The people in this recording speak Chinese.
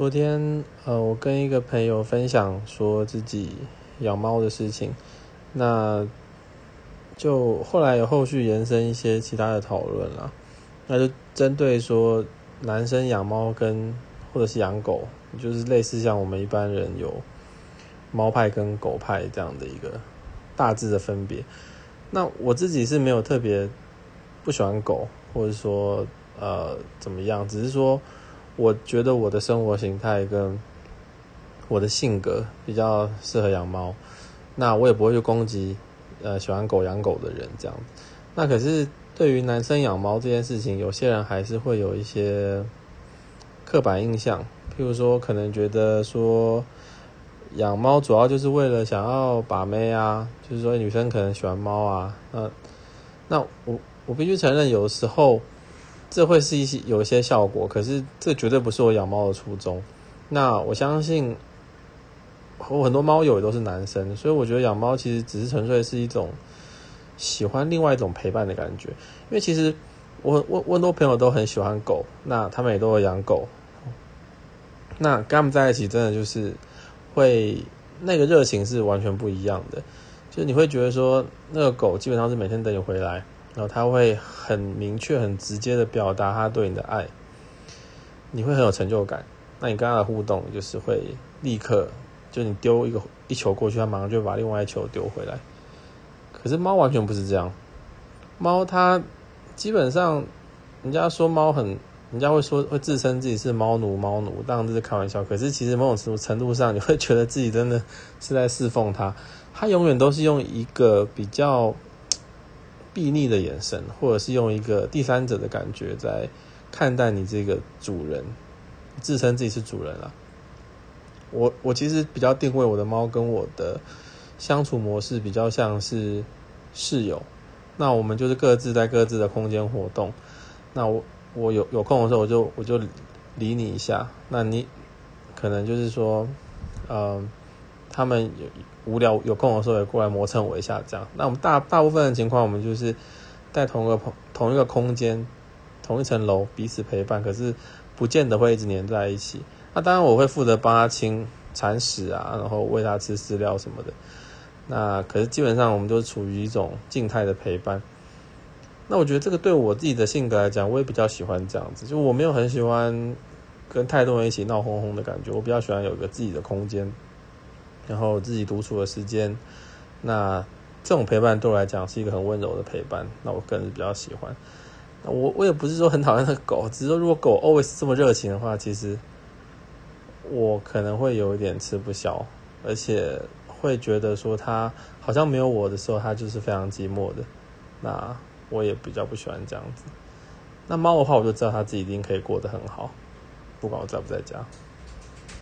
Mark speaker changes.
Speaker 1: 昨天，呃，我跟一个朋友分享说自己养猫的事情，那就后来有后续延伸一些其他的讨论啦。那就针对说男生养猫跟或者是养狗，就是类似像我们一般人有猫派跟狗派这样的一个大致的分别。那我自己是没有特别不喜欢狗，或者说呃怎么样，只是说。我觉得我的生活形态跟我的性格比较适合养猫，那我也不会去攻击呃喜欢狗养狗的人这样。那可是对于男生养猫这件事情，有些人还是会有一些刻板印象，譬如说可能觉得说养猫主要就是为了想要把妹啊，就是说女生可能喜欢猫啊，那那我我必须承认有时候。这会是一些有一些效果，可是这绝对不是我养猫的初衷。那我相信，我很多猫友也都是男生，所以我觉得养猫其实只是纯粹是一种喜欢另外一种陪伴的感觉。因为其实我我我很多朋友都很喜欢狗，那他们也都会养狗。那跟他们在一起，真的就是会那个热情是完全不一样的。就你会觉得说，那个狗基本上是每天等你回来。然后他会很明确、很直接的表达他对你的爱，你会很有成就感。那你跟他的互动就是会立刻，就你丢一个一球过去，他马上就把另外一球丢回来。可是猫完全不是这样，猫它基本上，人家说猫很，人家会说会自称自己是猫奴，猫奴当然这是开玩笑。可是其实某种程度上，你会觉得自己真的是在侍奉它。它永远都是用一个比较。睥睨的眼神，或者是用一个第三者的感觉在看待你这个主人，自称自己是主人了。我我其实比较定位我的猫跟我的相处模式比较像是室友，那我们就是各自在各自的空间活动。那我我有有空的时候我就我就理你一下，那你可能就是说，嗯。他们有无聊有空的时候也过来磨蹭我一下，这样。那我们大大部分的情况，我们就是在同一个同同一个空间、同一层楼，彼此陪伴，可是不见得会一直黏在一起。那当然我会负责帮他清铲屎啊，然后喂他吃饲料什么的。那可是基本上我们都是处于一种静态的陪伴。那我觉得这个对我自己的性格来讲，我也比较喜欢这样子，就我没有很喜欢跟太多人一起闹哄哄的感觉，我比较喜欢有一个自己的空间。然后自己独处的时间，那这种陪伴对我来讲是一个很温柔的陪伴。那我个人比较喜欢。我我也不是说很讨厌那狗，只是说如果狗 always 这么热情的话，其实我可能会有一点吃不消，而且会觉得说它好像没有我的时候，它就是非常寂寞的。那我也比较不喜欢这样子。那猫的话，我就知道它自己一定可以过得很好，不管我在不在家。